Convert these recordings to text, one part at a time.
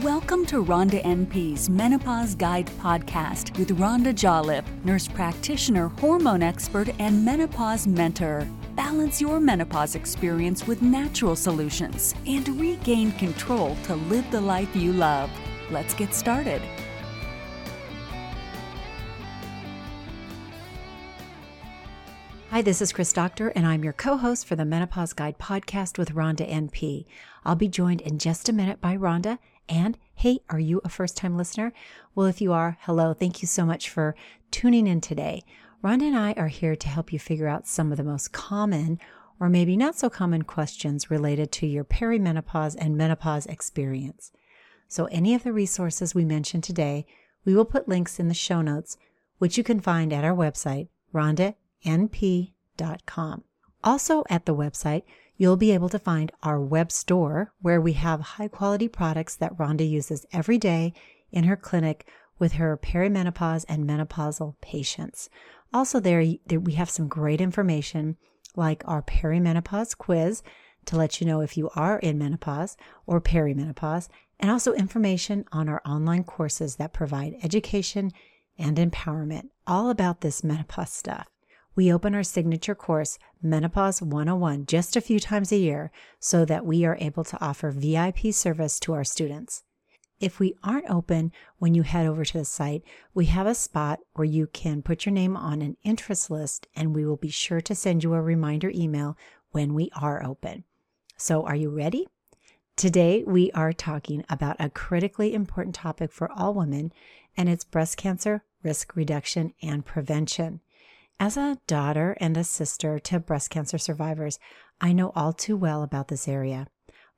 Welcome to Rhonda NP's Menopause Guide podcast with Rhonda Jolliffe, nurse practitioner, hormone expert, and menopause mentor. Balance your menopause experience with natural solutions and regain control to live the life you love. Let's get started. Hi, this is Chris Doctor, and I'm your co host for the Menopause Guide podcast with Rhonda NP. I'll be joined in just a minute by Rhonda. And hey, are you a first time listener? Well, if you are, hello. Thank you so much for tuning in today. Rhonda and I are here to help you figure out some of the most common or maybe not so common questions related to your perimenopause and menopause experience. So, any of the resources we mentioned today, we will put links in the show notes, which you can find at our website, Rhonda np.com. Also, at the website, you'll be able to find our web store where we have high quality products that Rhonda uses every day in her clinic with her perimenopause and menopausal patients. Also, there, we have some great information like our perimenopause quiz to let you know if you are in menopause or perimenopause, and also information on our online courses that provide education and empowerment all about this menopause stuff we open our signature course, Menopause 101, just a few times a year so that we are able to offer VIP service to our students. If we aren't open when you head over to the site, we have a spot where you can put your name on an interest list and we will be sure to send you a reminder email when we are open. So, are you ready? Today, we are talking about a critically important topic for all women, and it's breast cancer risk reduction and prevention. As a daughter and a sister to breast cancer survivors, I know all too well about this area.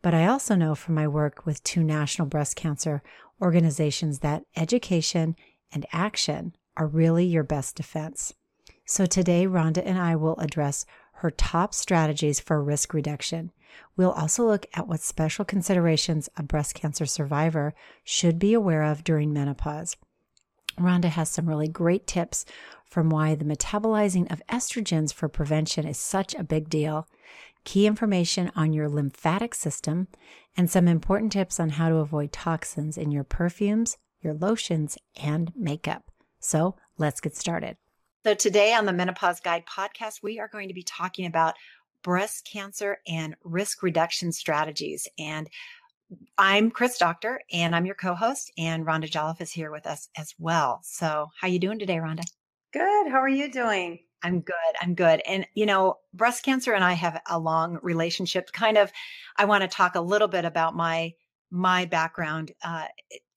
But I also know from my work with two national breast cancer organizations that education and action are really your best defense. So today, Rhonda and I will address her top strategies for risk reduction. We'll also look at what special considerations a breast cancer survivor should be aware of during menopause. Rhonda has some really great tips from why the metabolizing of estrogens for prevention is such a big deal, key information on your lymphatic system, and some important tips on how to avoid toxins in your perfumes, your lotions, and makeup. So let's get started. So, today on the Menopause Guide podcast, we are going to be talking about breast cancer and risk reduction strategies. And I'm Chris Doctor, and I'm your co-host, and Rhonda Jolliffe is here with us as well. So, how you doing today, Rhonda? Good. How are you doing? I'm good. I'm good. And you know, breast cancer and I have a long relationship. Kind of, I want to talk a little bit about my my background, uh,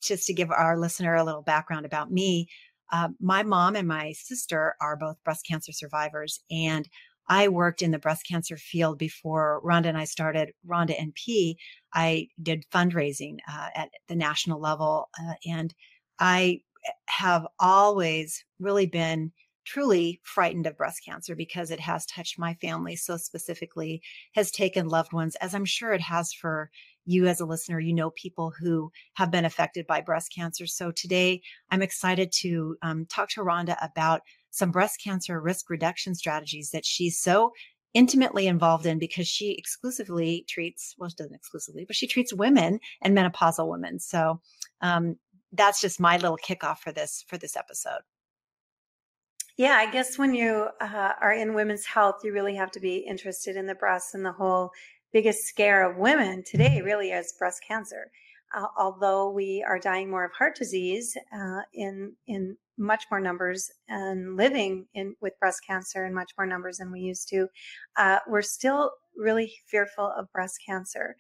just to give our listener a little background about me. Uh, my mom and my sister are both breast cancer survivors, and I worked in the breast cancer field before Rhonda and I started Rhonda NP. I did fundraising uh, at the national level, uh, and I have always really been truly frightened of breast cancer because it has touched my family so specifically, has taken loved ones, as I'm sure it has for you as a listener. You know people who have been affected by breast cancer. So today I'm excited to um, talk to Rhonda about some breast cancer risk reduction strategies that she's so intimately involved in because she exclusively treats, well, she doesn't exclusively, but she treats women and menopausal women. So um, that's just my little kickoff for this for this episode. Yeah, I guess when you uh, are in women's health, you really have to be interested in the breasts and the whole biggest scare of women today really is breast cancer. Uh, although we are dying more of heart disease uh, in in much more numbers and living in with breast cancer in much more numbers than we used to, uh, we're still really fearful of breast cancer,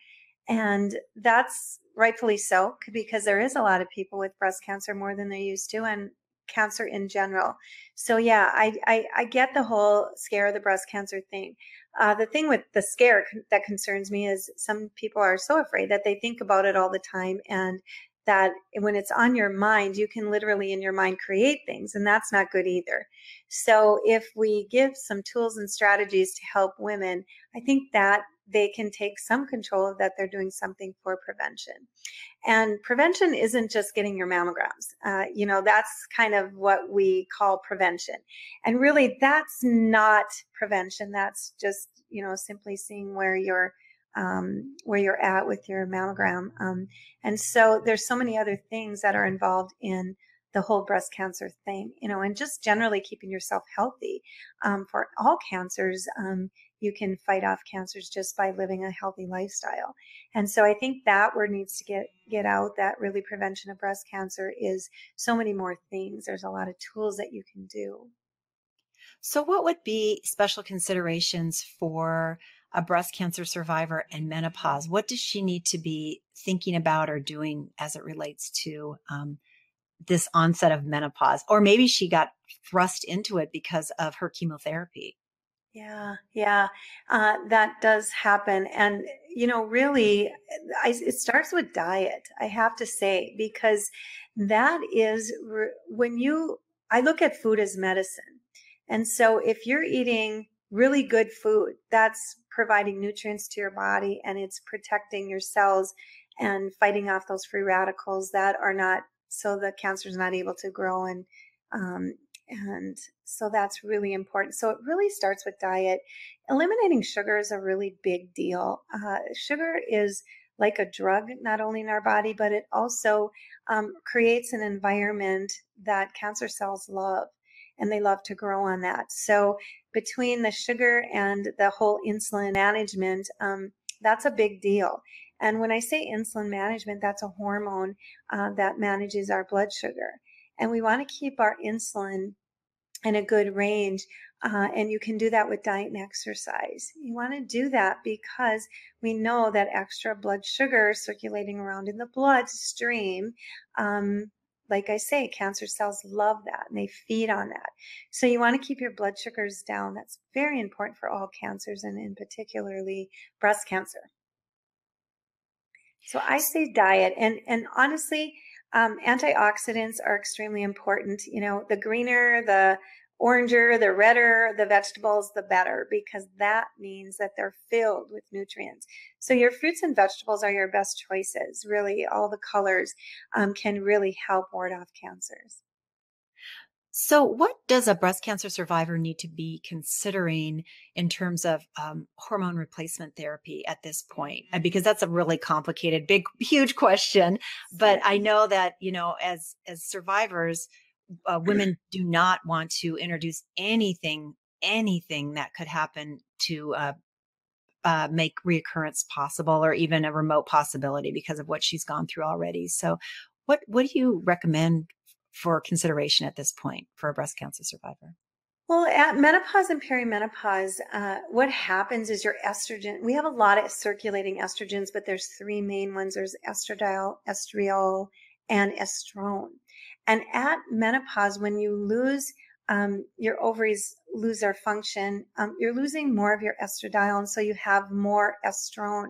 and that's rightfully so because there is a lot of people with breast cancer more than they used to, and cancer in general. So yeah, I I, I get the whole scare of the breast cancer thing. Uh, the thing with the scare that concerns me is some people are so afraid that they think about it all the time and that when it's on your mind, you can literally in your mind create things, and that's not good either. So, if we give some tools and strategies to help women, I think that they can take some control of that they're doing something for prevention. And prevention isn't just getting your mammograms. Uh, you know, that's kind of what we call prevention. And really, that's not prevention. That's just, you know, simply seeing where your um, where you're at with your mammogram. Um, and so there's so many other things that are involved in the whole breast cancer thing, you know, and just generally keeping yourself healthy um, for all cancers. Um, you can fight off cancers just by living a healthy lifestyle. And so I think that word needs to get get out that really prevention of breast cancer is so many more things. There's a lot of tools that you can do. So what would be special considerations for a breast cancer survivor and menopause? What does she need to be thinking about or doing as it relates to um, this onset of menopause? Or maybe she got thrust into it because of her chemotherapy. Yeah, yeah, uh, that does happen. And, you know, really, I, it starts with diet, I have to say, because that is re- when you, I look at food as medicine. And so if you're eating really good food, that's providing nutrients to your body and it's protecting your cells and fighting off those free radicals that are not so the cancer is not able to grow and um, and so that's really important. So it really starts with diet. Eliminating sugar is a really big deal. Uh, sugar is like a drug, not only in our body, but it also um, creates an environment that cancer cells love and they love to grow on that. So between the sugar and the whole insulin management, um, that's a big deal. And when I say insulin management, that's a hormone uh, that manages our blood sugar. And we want to keep our insulin in a good range. Uh, and you can do that with diet and exercise. You want to do that because we know that extra blood sugar circulating around in the bloodstream, um, like I say, cancer cells love that and they feed on that. So you want to keep your blood sugars down. That's very important for all cancers and in particularly breast cancer. So I say diet and, and honestly, um, antioxidants are extremely important. You know, the greener, the oranger, the redder the vegetables, the better, because that means that they're filled with nutrients. So your fruits and vegetables are your best choices. Really, all the colors um, can really help ward off cancers. So, what does a breast cancer survivor need to be considering in terms of um, hormone replacement therapy at this point? Because that's a really complicated, big, huge question. But I know that you know, as as survivors, uh, women do not want to introduce anything, anything that could happen to uh, uh, make reoccurrence possible, or even a remote possibility because of what she's gone through already. So, what what do you recommend for consideration at this point for a breast cancer survivor? Well, at menopause and perimenopause, uh, what happens is your estrogen. We have a lot of circulating estrogens, but there's three main ones. There's estradiol, estriol, and estrone. And at menopause, when you lose um, your ovaries lose their function, um, you're losing more of your estradiol, and so you have more estrone.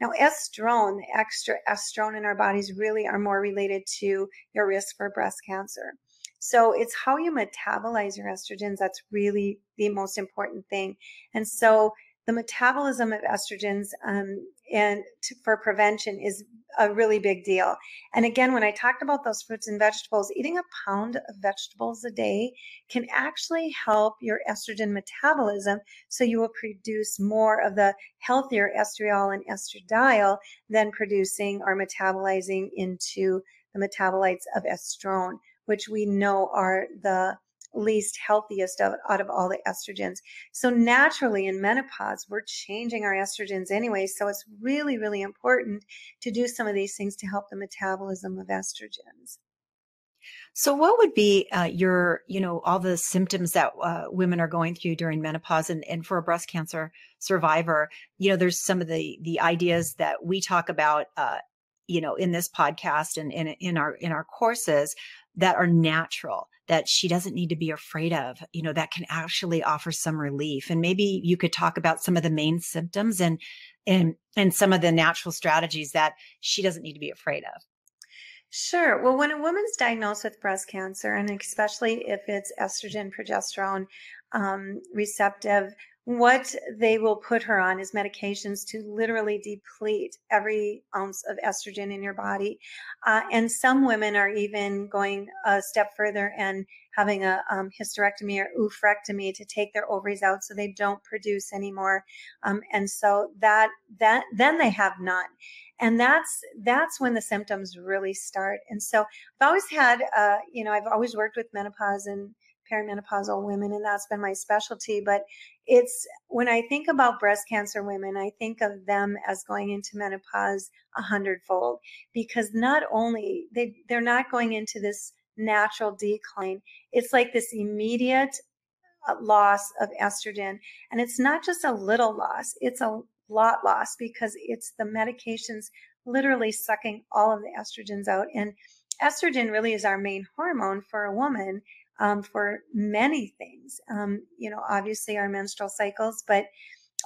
Now, estrone, the extra estrone in our bodies, really are more related to your risk for breast cancer. So it's how you metabolize your estrogens that's really the most important thing. And so the metabolism of estrogens um, and to, for prevention is a really big deal. And again, when I talked about those fruits and vegetables, eating a pound of vegetables a day can actually help your estrogen metabolism. So you will produce more of the healthier estriol and estradiol than producing or metabolizing into the metabolites of estrone, which we know are the least healthiest of, out of all the estrogens. So naturally in menopause, we're changing our estrogens anyway. So it's really, really important to do some of these things to help the metabolism of estrogens. So, what would be uh, your, you know, all the symptoms that uh, women are going through during menopause, and, and for a breast cancer survivor, you know, there's some of the the ideas that we talk about, uh, you know, in this podcast and in in our in our courses that are natural that she doesn't need to be afraid of, you know, that can actually offer some relief. And maybe you could talk about some of the main symptoms and and and some of the natural strategies that she doesn't need to be afraid of. Sure. Well, when a woman's diagnosed with breast cancer, and especially if it's estrogen, progesterone um, receptive, what they will put her on is medications to literally deplete every ounce of estrogen in your body. Uh, and some women are even going a step further and having a um, hysterectomy or oophorectomy to take their ovaries out so they don't produce anymore. Um, and so that that then they have none and that's that's when the symptoms really start and so i've always had uh, you know i've always worked with menopause and perimenopausal women and that's been my specialty but it's when i think about breast cancer women i think of them as going into menopause a hundredfold because not only they they're not going into this natural decline it's like this immediate uh, loss of estrogen and it's not just a little loss it's a lot loss because it's the medications literally sucking all of the estrogens out. And estrogen really is our main hormone for a woman um, for many things. Um, you know, obviously our menstrual cycles, but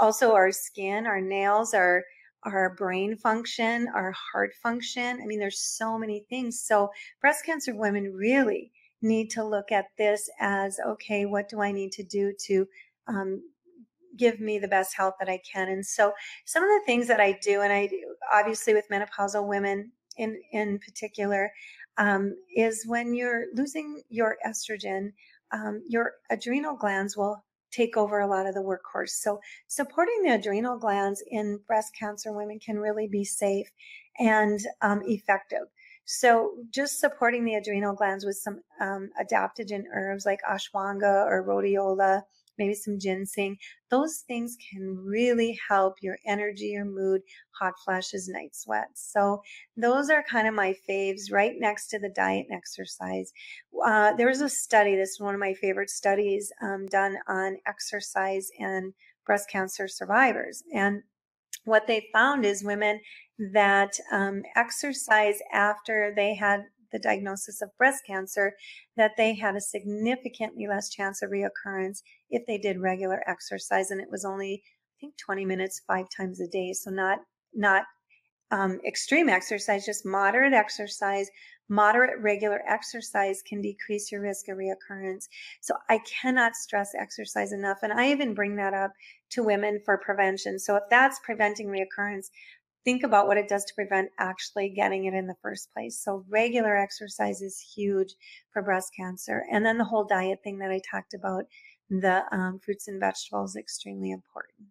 also our skin, our nails, our our brain function, our heart function. I mean, there's so many things. So breast cancer women really need to look at this as okay, what do I need to do to um, give me the best health that I can. And so some of the things that I do, and I do obviously with menopausal women in, in particular, um, is when you're losing your estrogen, um, your adrenal glands will take over a lot of the workhorse. So supporting the adrenal glands in breast cancer women can really be safe and um, effective. So just supporting the adrenal glands with some um, adaptogen herbs like ashwagandha or rhodiola, maybe some ginseng. Those things can really help your energy, your mood, hot flashes, night sweats. So those are kind of my faves right next to the diet and exercise. Uh, there was a study, this is one of my favorite studies um, done on exercise and breast cancer survivors. And what they found is women that um, exercise after they had the diagnosis of breast cancer that they had a significantly less chance of reoccurrence if they did regular exercise and it was only i think 20 minutes five times a day. So not not um, extreme exercise just moderate exercise. Moderate regular exercise can decrease your risk of reoccurrence. So i cannot stress exercise enough and i even bring that up to women for prevention. So if that's preventing reoccurrence think about what it does to prevent actually getting it in the first place. So regular exercise is huge for breast cancer. And then the whole diet thing that I talked about, the um, fruits and vegetables, extremely important.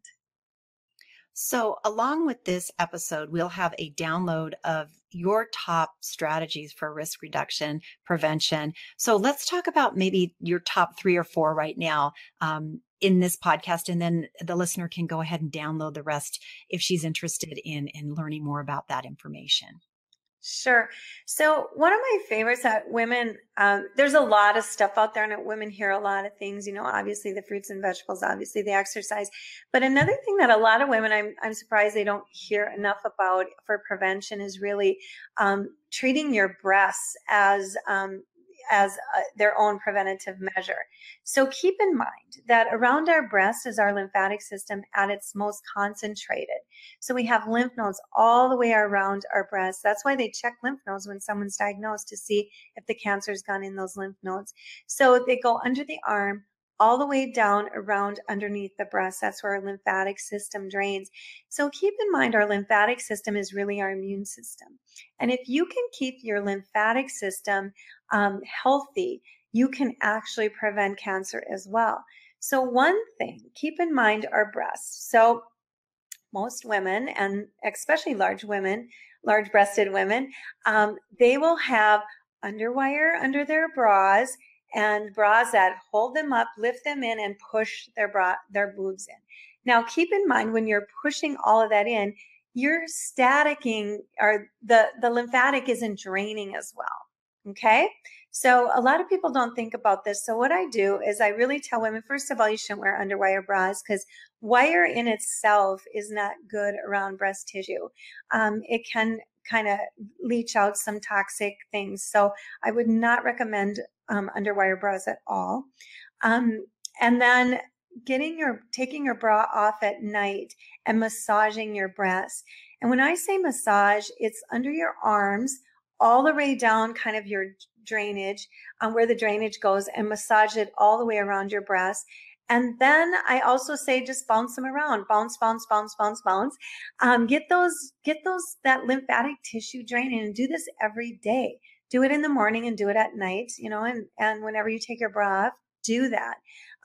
So, along with this episode, we'll have a download of your top strategies for risk reduction prevention. So, let's talk about maybe your top three or four right now um, in this podcast and then the listener can go ahead and download the rest if she's interested in in learning more about that information Sure. So one of my favorites that women, um, there's a lot of stuff out there and women hear a lot of things, you know, obviously the fruits and vegetables, obviously the exercise. But another thing that a lot of women, I'm, I'm surprised they don't hear enough about for prevention is really, um, treating your breasts as, um, as a, their own preventative measure. So keep in mind that around our breast is our lymphatic system at its most concentrated. So we have lymph nodes all the way around our breast. That's why they check lymph nodes when someone's diagnosed to see if the cancer's gone in those lymph nodes. So they go under the arm, all the way down around underneath the breast. That's where our lymphatic system drains. So keep in mind our lymphatic system is really our immune system. And if you can keep your lymphatic system um, healthy, you can actually prevent cancer as well. So, one thing, keep in mind our breasts. So, most women, and especially large women, large breasted women, um, they will have underwire under their bras and bras that hold them up, lift them in, and push their bra their boobs in. Now, keep in mind when you're pushing all of that in, you're staticking, or the the lymphatic isn't draining as well. Okay, so a lot of people don't think about this. So what I do is I really tell women, first of all, you shouldn't wear underwire bras because wire in itself is not good around breast tissue. Um, it can kind of leach out some toxic things. So I would not recommend um, underwire bras at all. Um, and then getting your taking your bra off at night and massaging your breasts. And when I say massage, it's under your arms, all the way down, kind of your drainage, um, where the drainage goes, and massage it all the way around your breast. And then I also say just bounce them around, bounce, bounce, bounce, bounce, bounce. Um, get those, get those, that lymphatic tissue draining and do this every day. Do it in the morning and do it at night, you know, and, and whenever you take your off, do that.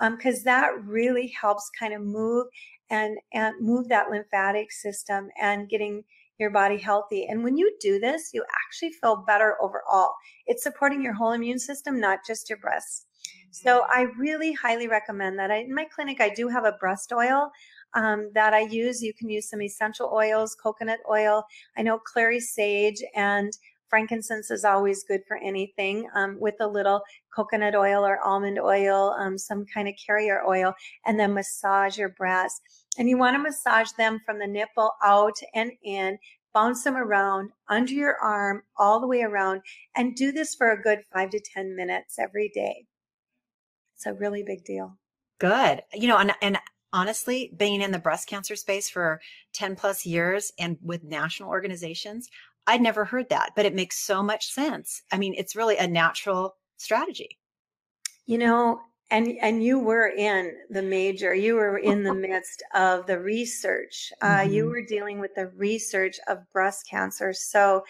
Um, cause that really helps kind of move and, and move that lymphatic system and getting your body healthy. And when you do this, you actually feel better overall. It's supporting your whole immune system, not just your breasts. So I really highly recommend that. I, in my clinic, I do have a breast oil um, that I use. You can use some essential oils, coconut oil. I know clary sage and frankincense is always good for anything um, with a little coconut oil or almond oil, um, some kind of carrier oil, and then massage your breasts. And you want to massage them from the nipple out and in, bounce them around under your arm, all the way around, and do this for a good five to 10 minutes every day. It's a really big deal. Good. You know, and, and honestly, being in the breast cancer space for 10 plus years and with national organizations, I'd never heard that, but it makes so much sense. I mean, it's really a natural strategy. You know, and and you were in the major you were in the midst of the research uh, mm-hmm. you were dealing with the research of breast cancer so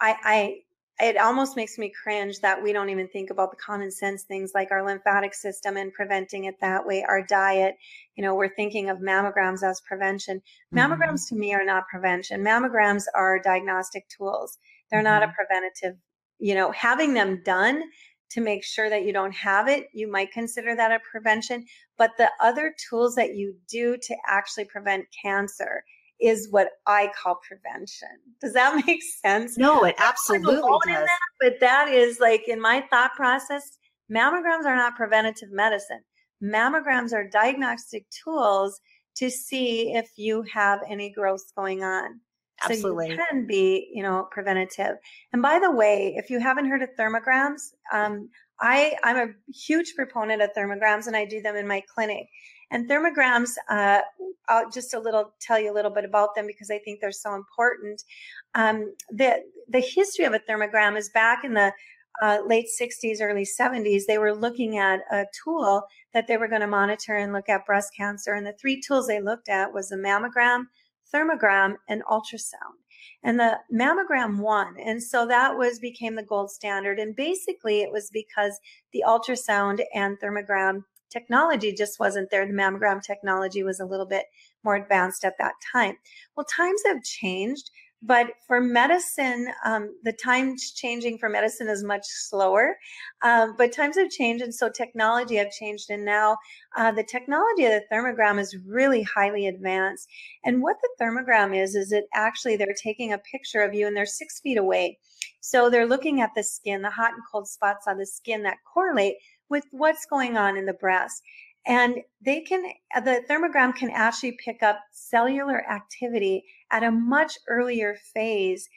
I, I it almost makes me cringe that we don't even think about the common sense things like our lymphatic system and preventing it that way, our diet. You know, we're thinking of mammograms as prevention. Mm-hmm. Mammograms to me are not prevention. Mammograms are diagnostic tools. They're mm-hmm. not a mm-hmm. preventative, you know, having them done to make sure that you don't have it, you might consider that a prevention. But the other tools that you do to actually prevent cancer is what I call prevention. Does that make sense? No, it absolutely does. That, but that is like in my thought process, mammograms are not preventative medicine. Mammograms are diagnostic tools to see if you have any growth going on. Absolutely. So you can be, you know, preventative. And by the way, if you haven't heard of thermograms, um, I, I'm a huge proponent of thermograms and I do them in my clinic. And thermograms, uh, I'll just a little tell you a little bit about them because I think they're so important. Um, the the history of a thermogram is back in the uh, late 60s, early 70s. They were looking at a tool that they were going to monitor and look at breast cancer. And the three tools they looked at was a mammogram, thermogram, and ultrasound and the mammogram won. And so that was became the gold standard. And basically it was because the ultrasound and thermogram technology just wasn't there. The mammogram technology was a little bit more advanced at that time. Well, times have changed, but for medicine, um, the times changing for medicine is much slower. Um, but times have changed, and so technology have changed, and now uh, the technology of the thermogram is really highly advanced. And what the thermogram is is it actually they're taking a picture of you, and they're six feet away. So they're looking at the skin, the hot and cold spots on the skin that correlate with what's going on in the breast. And they can, the thermogram can actually pick up cellular activity at a much earlier phase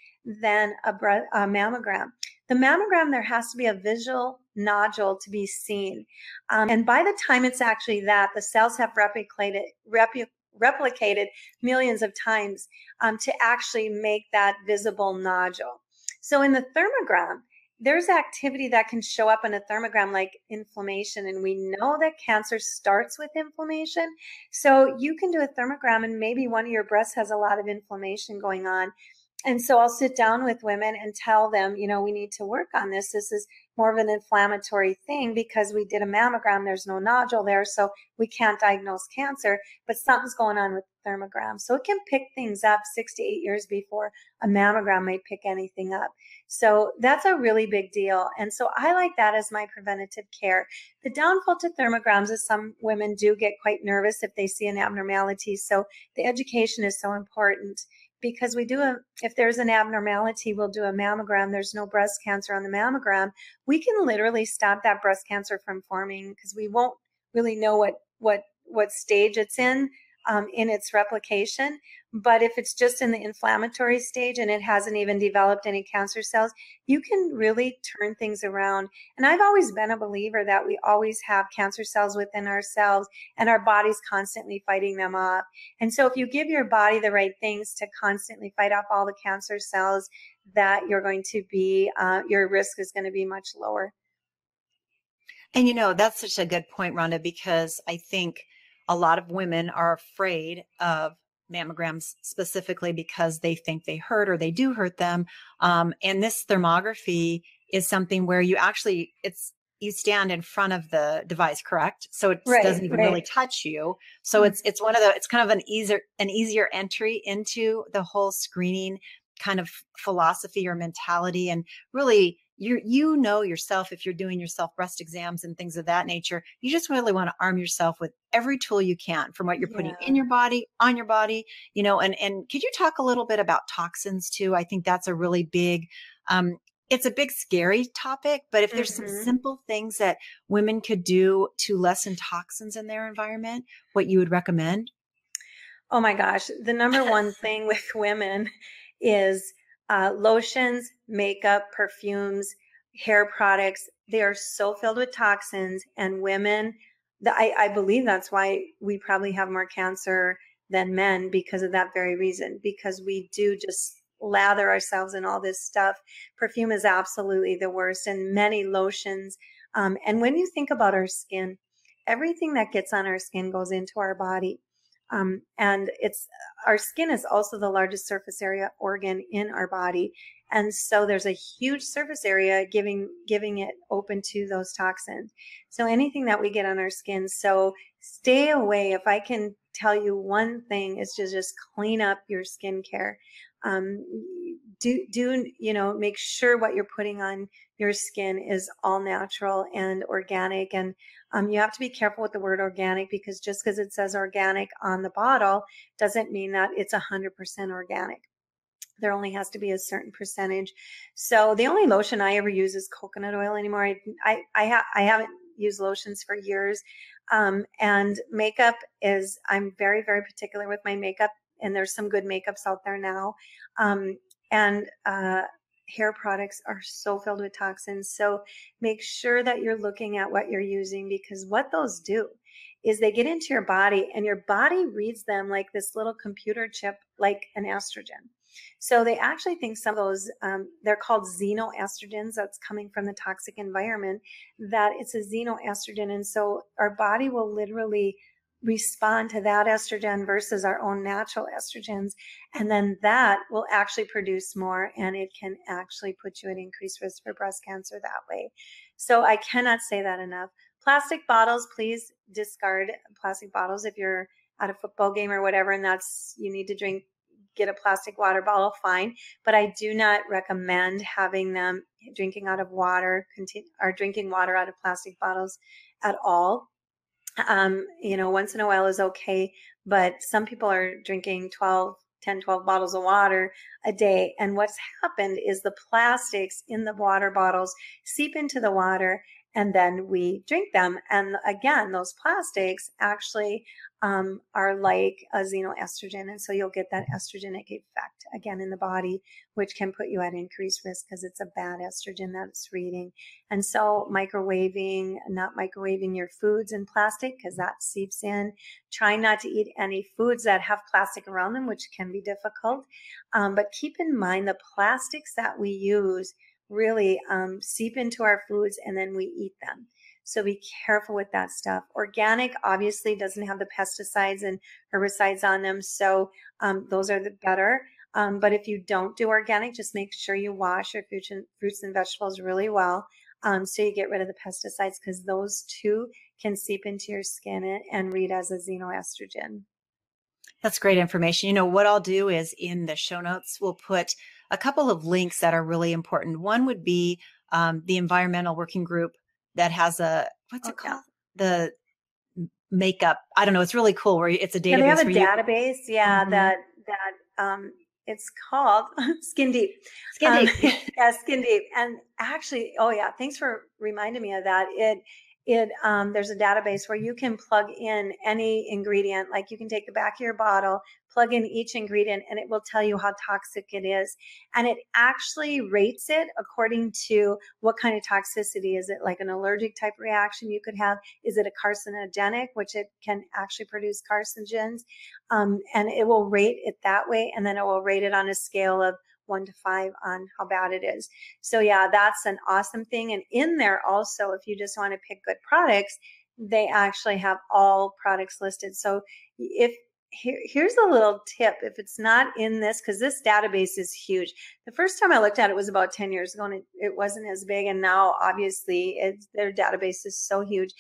than a, a mammogram. The mammogram, there has to be a visual nodule to be seen. Um, and by the time it's actually that, the cells have replicated, repu- replicated millions of times um, to actually make that visible nodule. So in the thermogram, there's activity that can show up in a thermogram like inflammation and we know that cancer starts with inflammation so you can do a thermogram and maybe one of your breasts has a lot of inflammation going on and so I'll sit down with women and tell them, you know, we need to work on this. This is more of an inflammatory thing because we did a mammogram. There's no nodule there. So we can't diagnose cancer, but something's going on with thermogram. So it can pick things up six to eight years before a mammogram might pick anything up. So that's a really big deal. And so I like that as my preventative care. The downfall to thermograms is some women do get quite nervous if they see an abnormality. So the education is so important because we do a if there's an abnormality we'll do a mammogram there's no breast cancer on the mammogram we can literally stop that breast cancer from forming because we won't really know what what what stage it's in um, in its replication. But if it's just in the inflammatory stage and it hasn't even developed any cancer cells, you can really turn things around. And I've always been a believer that we always have cancer cells within ourselves and our body's constantly fighting them off. And so if you give your body the right things to constantly fight off all the cancer cells, that you're going to be, uh, your risk is going to be much lower. And you know, that's such a good point, Rhonda, because I think a lot of women are afraid of mammograms specifically because they think they hurt or they do hurt them. Um, and this thermography is something where you actually, it's, you stand in front of the device, correct? So it right, doesn't even right. really touch you. So mm-hmm. it's, it's one of the, it's kind of an easier, an easier entry into the whole screening kind of philosophy or mentality and really you you know yourself if you're doing yourself breast exams and things of that nature you just really want to arm yourself with every tool you can from what you're putting in your body on your body you know and and could you talk a little bit about toxins too? I think that's a really big um it's a big scary topic but if there's mm-hmm. some simple things that women could do to lessen toxins in their environment what you would recommend? Oh my gosh the number one thing with women is uh, lotions, makeup, perfumes, hair products. They are so filled with toxins, and women. The, I, I believe that's why we probably have more cancer than men because of that very reason. Because we do just lather ourselves in all this stuff. Perfume is absolutely the worst, and many lotions. Um, and when you think about our skin, everything that gets on our skin goes into our body. Um, and it's our skin is also the largest surface area organ in our body. And so there's a huge surface area giving giving it open to those toxins. So anything that we get on our skin. So stay away. If I can tell you one thing is to just clean up your skincare. Um, do do you know make sure what you're putting on your skin is all natural and organic and um, you have to be careful with the word organic because just because it says organic on the bottle doesn't mean that it's 100% organic. There only has to be a certain percentage. So the only lotion i ever use is coconut oil anymore. I i I, ha- I haven't used lotions for years um, and makeup is i'm very very particular with my makeup and there's some good makeups out there now um, and uh, hair products are so filled with toxins. So make sure that you're looking at what you're using because what those do is they get into your body and your body reads them like this little computer chip, like an estrogen. So they actually think some of those, um, they're called xenoestrogens that's coming from the toxic environment, that it's a xenoestrogen. And so our body will literally respond to that estrogen versus our own natural estrogens. And then that will actually produce more and it can actually put you at increased risk for breast cancer that way. So I cannot say that enough. Plastic bottles, please discard plastic bottles if you're at a football game or whatever, and that's you need to drink get a plastic water bottle, fine. But I do not recommend having them drinking out of water, or drinking water out of plastic bottles at all um, you know, once in a while is okay, but some people are drinking 12, 10, 12 bottles of water a day. And what's happened is the plastics in the water bottles seep into the water and then we drink them. And again, those plastics actually um, are like a xenoestrogen. And so you'll get that estrogenic effect again in the body, which can put you at increased risk because it's a bad estrogen that it's reading. And so microwaving, not microwaving your foods in plastic because that seeps in. Try not to eat any foods that have plastic around them, which can be difficult. Um, but keep in mind the plastics that we use really um, seep into our foods and then we eat them. So be careful with that stuff. Organic obviously doesn't have the pesticides and herbicides on them. So um, those are the better. Um, but if you don't do organic, just make sure you wash your fruits and, vegetables really well. Um, so you get rid of the pesticides because those too can seep into your skin and read as a xenoestrogen. That's great information. You know, what I'll do is in the show notes, we'll put a couple of links that are really important. One would be um, the environmental working group that has a what's it called? The makeup. I don't know. It's really cool. Where it's a database. Yeah, they have a database. You- yeah, mm-hmm. that that um, it's called Skin Deep. Skin um, Deep. yeah, Skin Deep. And actually, oh yeah, thanks for reminding me of that. It it um, there's a database where you can plug in any ingredient like you can take the back of your bottle plug in each ingredient and it will tell you how toxic it is. And it actually rates it according to what kind of toxicity. Is it like an allergic type reaction you could have? Is it a carcinogenic which it can actually produce carcinogens? Um, and it will rate it that way and then it will rate it on a scale of one to five on how bad it is. So yeah, that's an awesome thing. And in there also, if you just want to pick good products, they actually have all products listed. So if here, here's a little tip if it's not in this because this database is huge the first time i looked at it was about 10 years ago and it, it wasn't as big and now obviously their database is so huge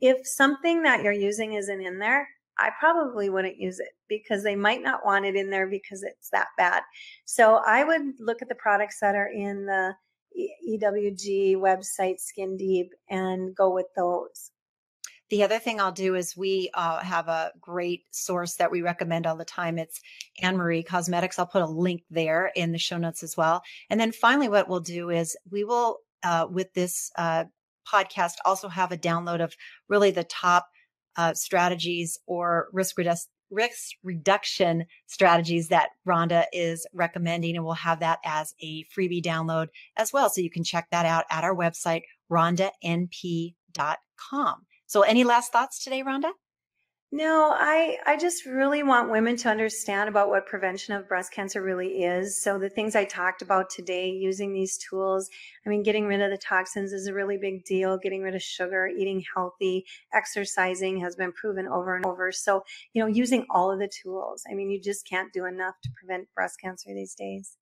if something that you're using isn't in there i probably wouldn't use it because they might not want it in there because it's that bad so i would look at the products that are in the ewg website skin deep and go with those the other thing I'll do is we uh, have a great source that we recommend all the time. It's Anne Marie Cosmetics. I'll put a link there in the show notes as well. And then finally, what we'll do is we will, uh, with this uh, podcast, also have a download of really the top uh, strategies or risk reduction risk reduction strategies that Rhonda is recommending. And we'll have that as a freebie download as well. So you can check that out at our website, rhondanp.com. So, any last thoughts today, Rhonda? No, I, I just really want women to understand about what prevention of breast cancer really is. So the things I talked about today, using these tools, I mean, getting rid of the toxins is a really big deal. Getting rid of sugar, eating healthy, exercising has been proven over and over. So, you know, using all of the tools. I mean, you just can't do enough to prevent breast cancer these days.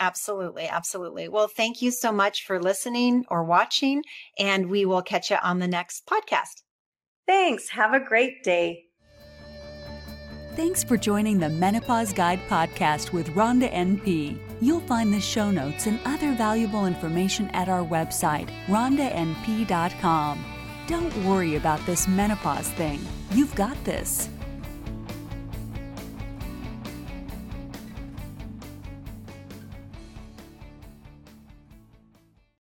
Absolutely. Absolutely. Well, thank you so much for listening or watching, and we will catch you on the next podcast. Thanks. Have a great day. Thanks for joining the Menopause Guide podcast with Rhonda NP. You'll find the show notes and other valuable information at our website, rhondanp.com. Don't worry about this menopause thing. You've got this.